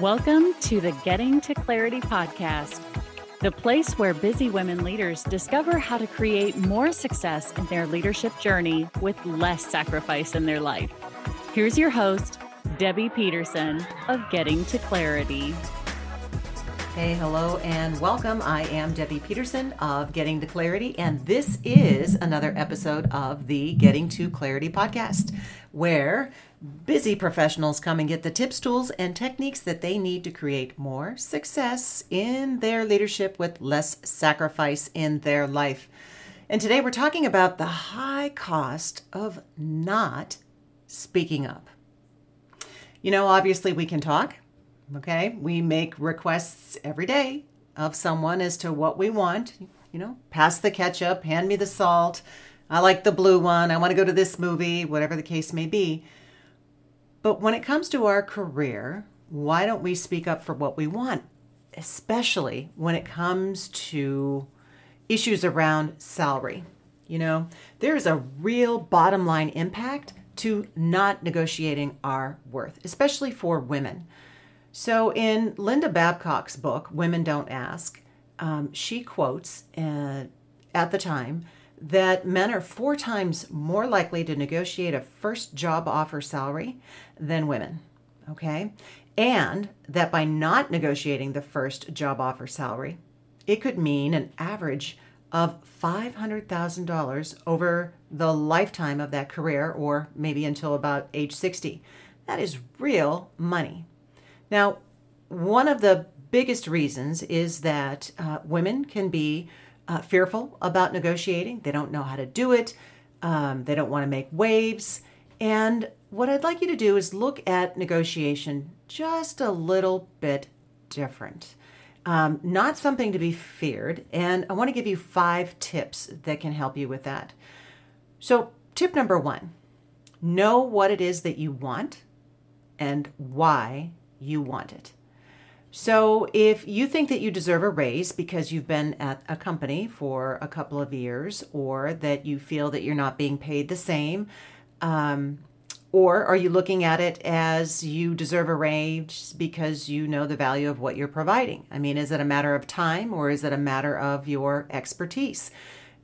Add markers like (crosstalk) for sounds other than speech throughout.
Welcome to the Getting to Clarity podcast, the place where busy women leaders discover how to create more success in their leadership journey with less sacrifice in their life. Here's your host, Debbie Peterson of Getting to Clarity. Hey, hello, and welcome. I am Debbie Peterson of Getting to Clarity, and this is another episode of the Getting to Clarity podcast, where busy professionals come and get the tips, tools, and techniques that they need to create more success in their leadership with less sacrifice in their life. And today we're talking about the high cost of not speaking up. You know, obviously, we can talk, okay? We make requests every day of someone as to what we want. You know, pass the ketchup, hand me the salt. I like the blue one. I want to go to this movie, whatever the case may be. But when it comes to our career, why don't we speak up for what we want, especially when it comes to issues around salary? You know, there's a real bottom line impact to not negotiating our worth, especially for women. So, in Linda Babcock's book, Women Don't Ask, um, she quotes uh, at the time that men are four times more likely to negotiate a first job offer salary than women. Okay. And that by not negotiating the first job offer salary, it could mean an average of $500,000 over the lifetime of that career, or maybe until about age 60. That is real money. Now, one of the biggest reasons is that uh, women can be uh, fearful about negotiating. They don't know how to do it. Um, they don't want to make waves. And what I'd like you to do is look at negotiation just a little bit different. Um, not something to be feared. And I want to give you five tips that can help you with that. So, tip number one know what it is that you want and why you want it. So, if you think that you deserve a raise because you've been at a company for a couple of years, or that you feel that you're not being paid the same, um, or are you looking at it as you deserve a raise because you know the value of what you're providing? I mean, is it a matter of time or is it a matter of your expertise?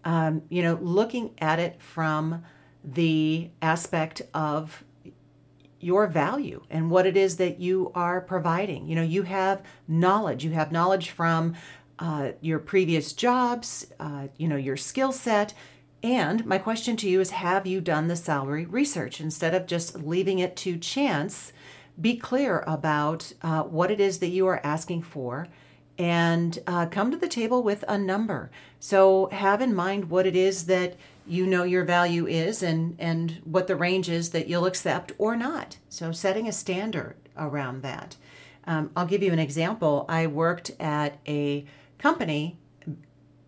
Um, you know, looking at it from the aspect of your value and what it is that you are providing. You know, you have knowledge, you have knowledge from uh, your previous jobs, uh, you know, your skill set. And my question to you is Have you done the salary research instead of just leaving it to chance? Be clear about uh, what it is that you are asking for and uh, come to the table with a number. So have in mind what it is that you know your value is and and what the range is that you'll accept or not. So setting a standard around that. Um, i'll give you an example. I worked at a company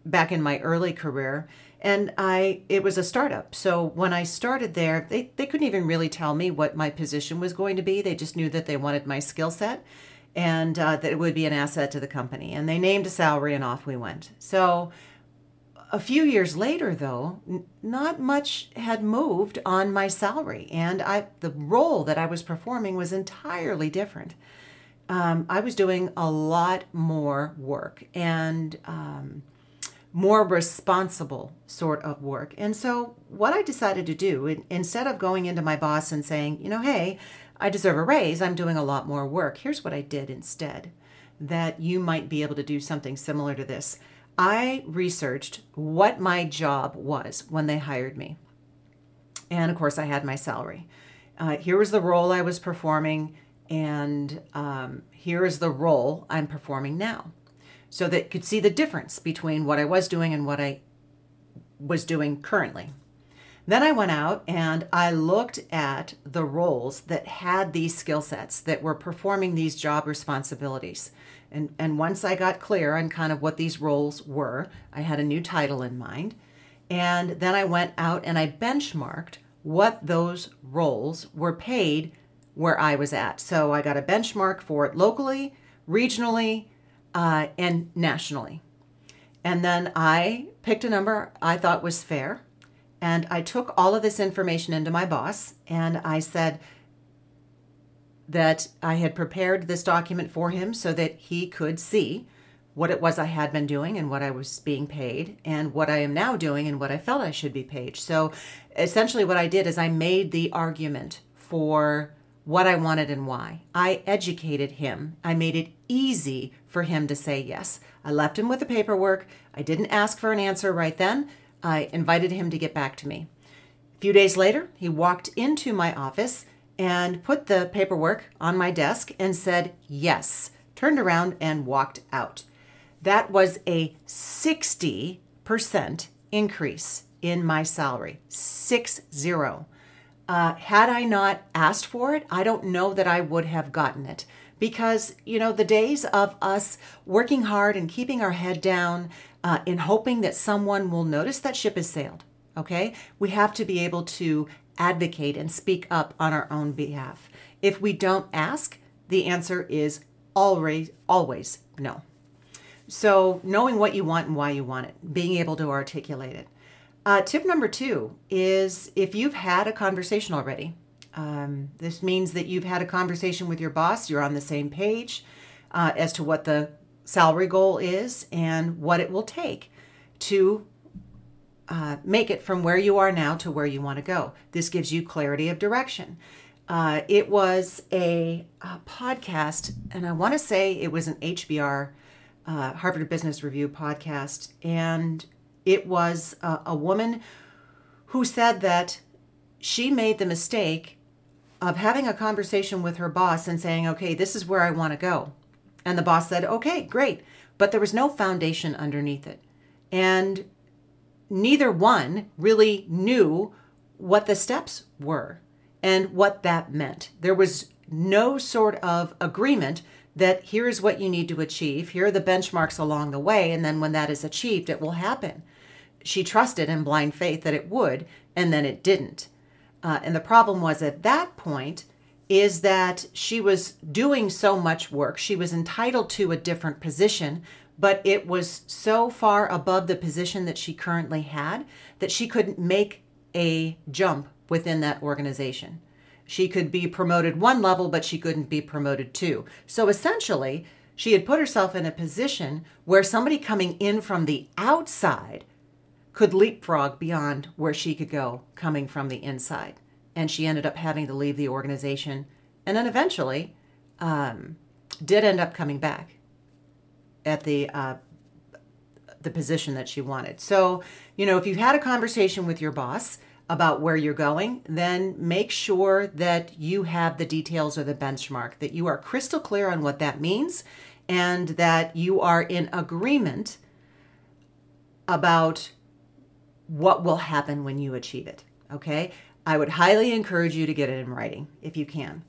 back in my early career and i it was a startup. So when i started there they, they couldn't even really tell me what my position was going to be. They just knew that they wanted my skill set and uh, that it would be an asset to the company. And they named a salary and off we went. So a few years later, though, n- not much had moved on my salary, and I the role that I was performing was entirely different. Um, I was doing a lot more work. And um, more responsible sort of work. And so, what I decided to do, instead of going into my boss and saying, you know, hey, I deserve a raise, I'm doing a lot more work, here's what I did instead that you might be able to do something similar to this. I researched what my job was when they hired me. And of course, I had my salary. Uh, here was the role I was performing, and um, here is the role I'm performing now. So that could see the difference between what I was doing and what I was doing currently. Then I went out and I looked at the roles that had these skill sets that were performing these job responsibilities. And, and once I got clear on kind of what these roles were, I had a new title in mind. And then I went out and I benchmarked what those roles were paid where I was at. So I got a benchmark for it locally, regionally, uh, and nationally. And then I picked a number I thought was fair. And I took all of this information into my boss and I said, that I had prepared this document for him so that he could see what it was I had been doing and what I was being paid and what I am now doing and what I felt I should be paid. So essentially, what I did is I made the argument for what I wanted and why. I educated him. I made it easy for him to say yes. I left him with the paperwork. I didn't ask for an answer right then. I invited him to get back to me. A few days later, he walked into my office and put the paperwork on my desk and said yes, turned around and walked out. That was a 60% increase in my salary. Six zero. Uh, had I not asked for it, I don't know that I would have gotten it. Because, you know, the days of us working hard and keeping our head down uh, in hoping that someone will notice that ship has sailed, okay? We have to be able to advocate and speak up on our own behalf. If we don't ask, the answer is always, always no. So, knowing what you want and why you want it, being able to articulate it. Uh, tip number two is if you've had a conversation already, um, this means that you've had a conversation with your boss, you're on the same page uh, as to what the salary goal is and what it will take to uh, make it from where you are now to where you want to go. This gives you clarity of direction. Uh, it was a, a, podcast, and I want to say it was an HBR, uh, Harvard Business Review podcast, and it was a, woman who said that she made the mistake of having a conversation with her boss and saying, okay, this is where I want to go. And the boss said, okay, great. But there was no foundation underneath it. And neither one really knew what the steps were and what that meant. There was no sort of agreement that here is what you need to achieve, here are the benchmarks along the way, and then when that is achieved, it will happen. She trusted in blind faith that it would, and then it didn't. Uh, and the problem was at that point is that she was doing so much work. She was entitled to a different position, but it was so far above the position that she currently had that she couldn't make a jump within that organization. She could be promoted one level, but she couldn't be promoted two. So essentially, she had put herself in a position where somebody coming in from the outside could leapfrog beyond where she could go coming from the inside. And she ended up having to leave the organization and then eventually um, did end up coming back at the uh, the position that she wanted. So, you know, if you've had a conversation with your boss about where you're going, then make sure that you have the details or the benchmark, that you are crystal clear on what that means, and that you are in agreement about what will happen when you achieve it. Okay? I would highly encourage you to get it in writing if you can.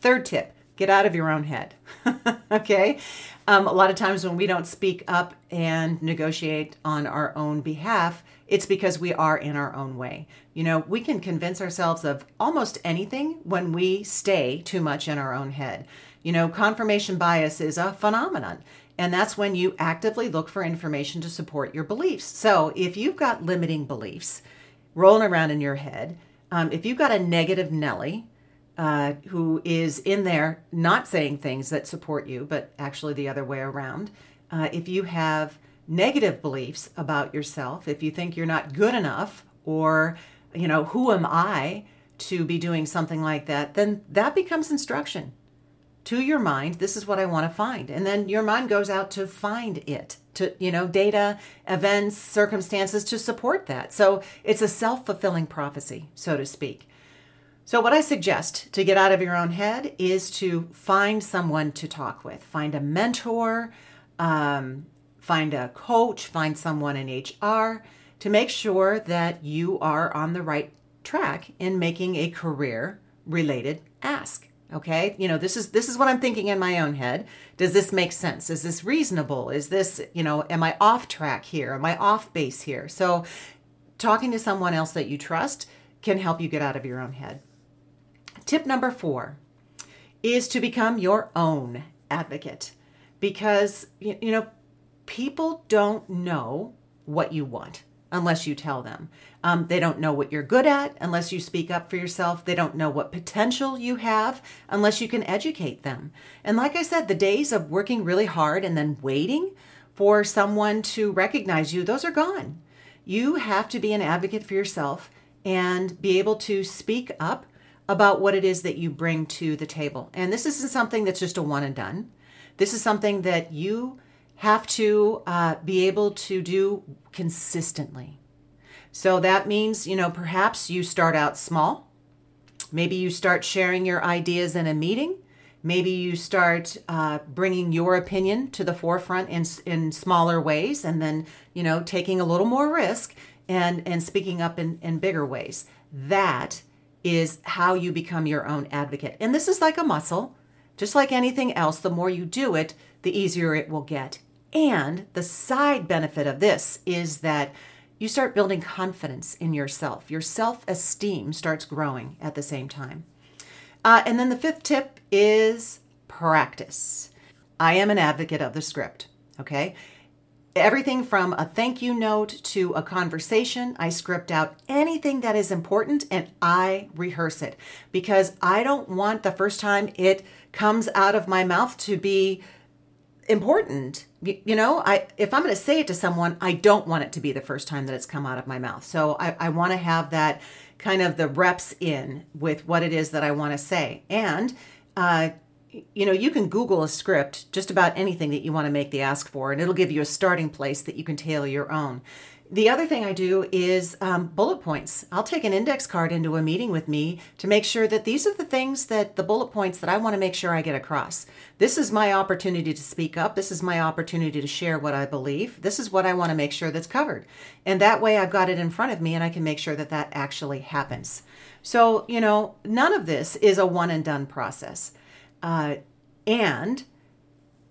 Third tip get out of your own head. (laughs) okay? Um, a lot of times when we don't speak up and negotiate on our own behalf, it's because we are in our own way. You know, we can convince ourselves of almost anything when we stay too much in our own head. You know, confirmation bias is a phenomenon. And that's when you actively look for information to support your beliefs. So if you've got limiting beliefs rolling around in your head, um, if you've got a negative Nelly uh, who is in there not saying things that support you, but actually the other way around, uh, if you have negative beliefs about yourself, if you think you're not good enough, or, you know, who am I to be doing something like that, then that becomes instruction to your mind this is what i want to find. And then your mind goes out to find it to you know data events circumstances to support that. So it's a self-fulfilling prophecy so to speak. So what i suggest to get out of your own head is to find someone to talk with. Find a mentor um, find a coach find someone in hr to make sure that you are on the right track in making a career related ask okay? You know this is this is what i'm thinking in my own head. Does this make sense? Is this reasonable? Is this you know am i off track here? Am i off base here? So talking to someone else that you trust can help you get out of your own head. Tip number 4 is to become your own advocate because you know people don't know what you want unless you tell them. Um, they don't know what you're good at unless you speak up for yourself. They don't know what potential you have unless you can educate them. And like I said, the days of working really hard and then waiting for someone to recognize you, those are gone. You have to be an advocate for yourself and be able to speak up about what it is that you bring to the table. And this isn't something that's just a one and done. This is something that you have to uh, be able to do consistently. So that means, you know, perhaps you start out small. Maybe you start sharing your ideas in a meeting. Maybe you start uh, bringing your opinion to the forefront in, in smaller ways and then, you know, taking a little more risk and, and speaking up in, in bigger ways. That is how you become your own advocate. And this is like a muscle. Just like anything else, the more you do it, the easier it will get. And the side benefit of this is that you start building confidence in yourself. Your self esteem starts growing at the same time. Uh, and then the fifth tip is practice. I am an advocate of the script, okay? Everything from a thank you note to a conversation, I script out anything that is important and I rehearse it because I don't want the first time it comes out of my mouth to be important. You, you know i if i'm going to say it to someone i don't want it to be the first time that it's come out of my mouth. So i, I want to have that kind of the reps in with what it is that i want to say. And uh, you know you can google a script just about anything that you want to make the ask for and it'll give you a starting place that you can tailor your own the other thing I do is um, bullet points. I'll take an index card into a meeting with me to make sure that these are the things that the bullet points that I want to make sure I get across. This is my opportunity to speak up. This is my opportunity to share what I believe. This is what I want to make sure that's covered. And that way I've got it in front of me and I can make sure that that actually happens. So, you know, none of this is a one and done process. Uh, and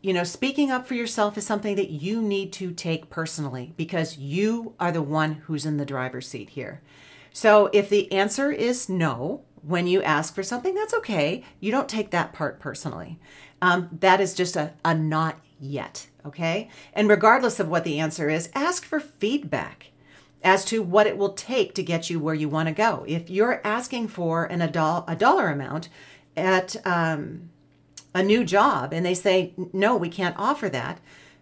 you know, speaking up for yourself is something that you need to take personally because you are the one who's in the driver's seat here. So if the answer is no when you ask for something, that's okay. You don't take that part personally. Um, that is just a, a not yet, okay? And regardless of what the answer is, ask for feedback as to what it will take to get you where you want to go. If you're asking for an, a, do- a dollar amount at, um, a new job and they say no we can't offer that.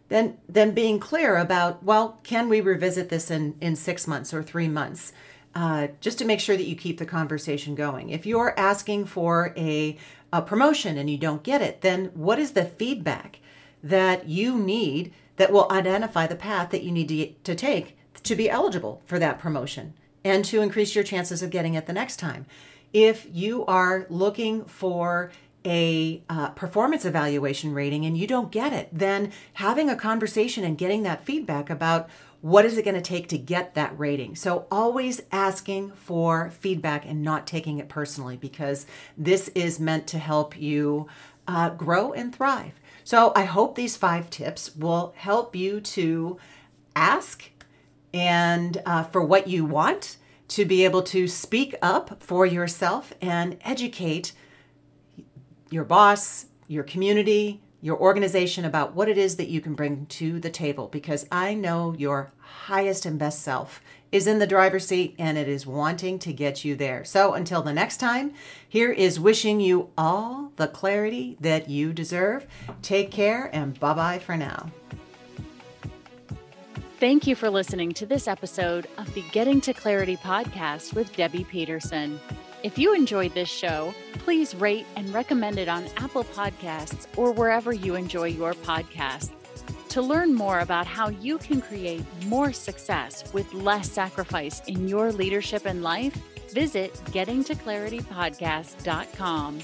Then then being clear about well can we revisit this in in six months or three months? Uh, just to make sure that you keep the conversation going. If you're asking for a, a promotion and you don't get it then what is the feedback that you need that will identify the path that you need to, to take to be eligible for that promotion and to increase your chances of getting it the next time? If you are looking for a uh, performance evaluation rating and you don't get it, then having a conversation and getting that feedback about what is it going to take to get that rating. So always asking for feedback and not taking it personally because this is meant to help you uh, grow and thrive. So I hope these five tips will help you to ask and uh, for what you want to be able to speak up for yourself and educate your boss, your community, your organization about what it is that you can bring to the table because I know your highest and best self is in the driver's seat and it is wanting to get you there. So until the next time, here is wishing you all the clarity that you deserve. Take care and bye bye for now. Thank you for listening to this episode of the Getting to Clarity podcast with Debbie Peterson. If you enjoyed this show, please rate and recommend it on Apple Podcasts or wherever you enjoy your podcasts. To learn more about how you can create more success with less sacrifice in your leadership and life, visit gettingtoclaritypodcast.com.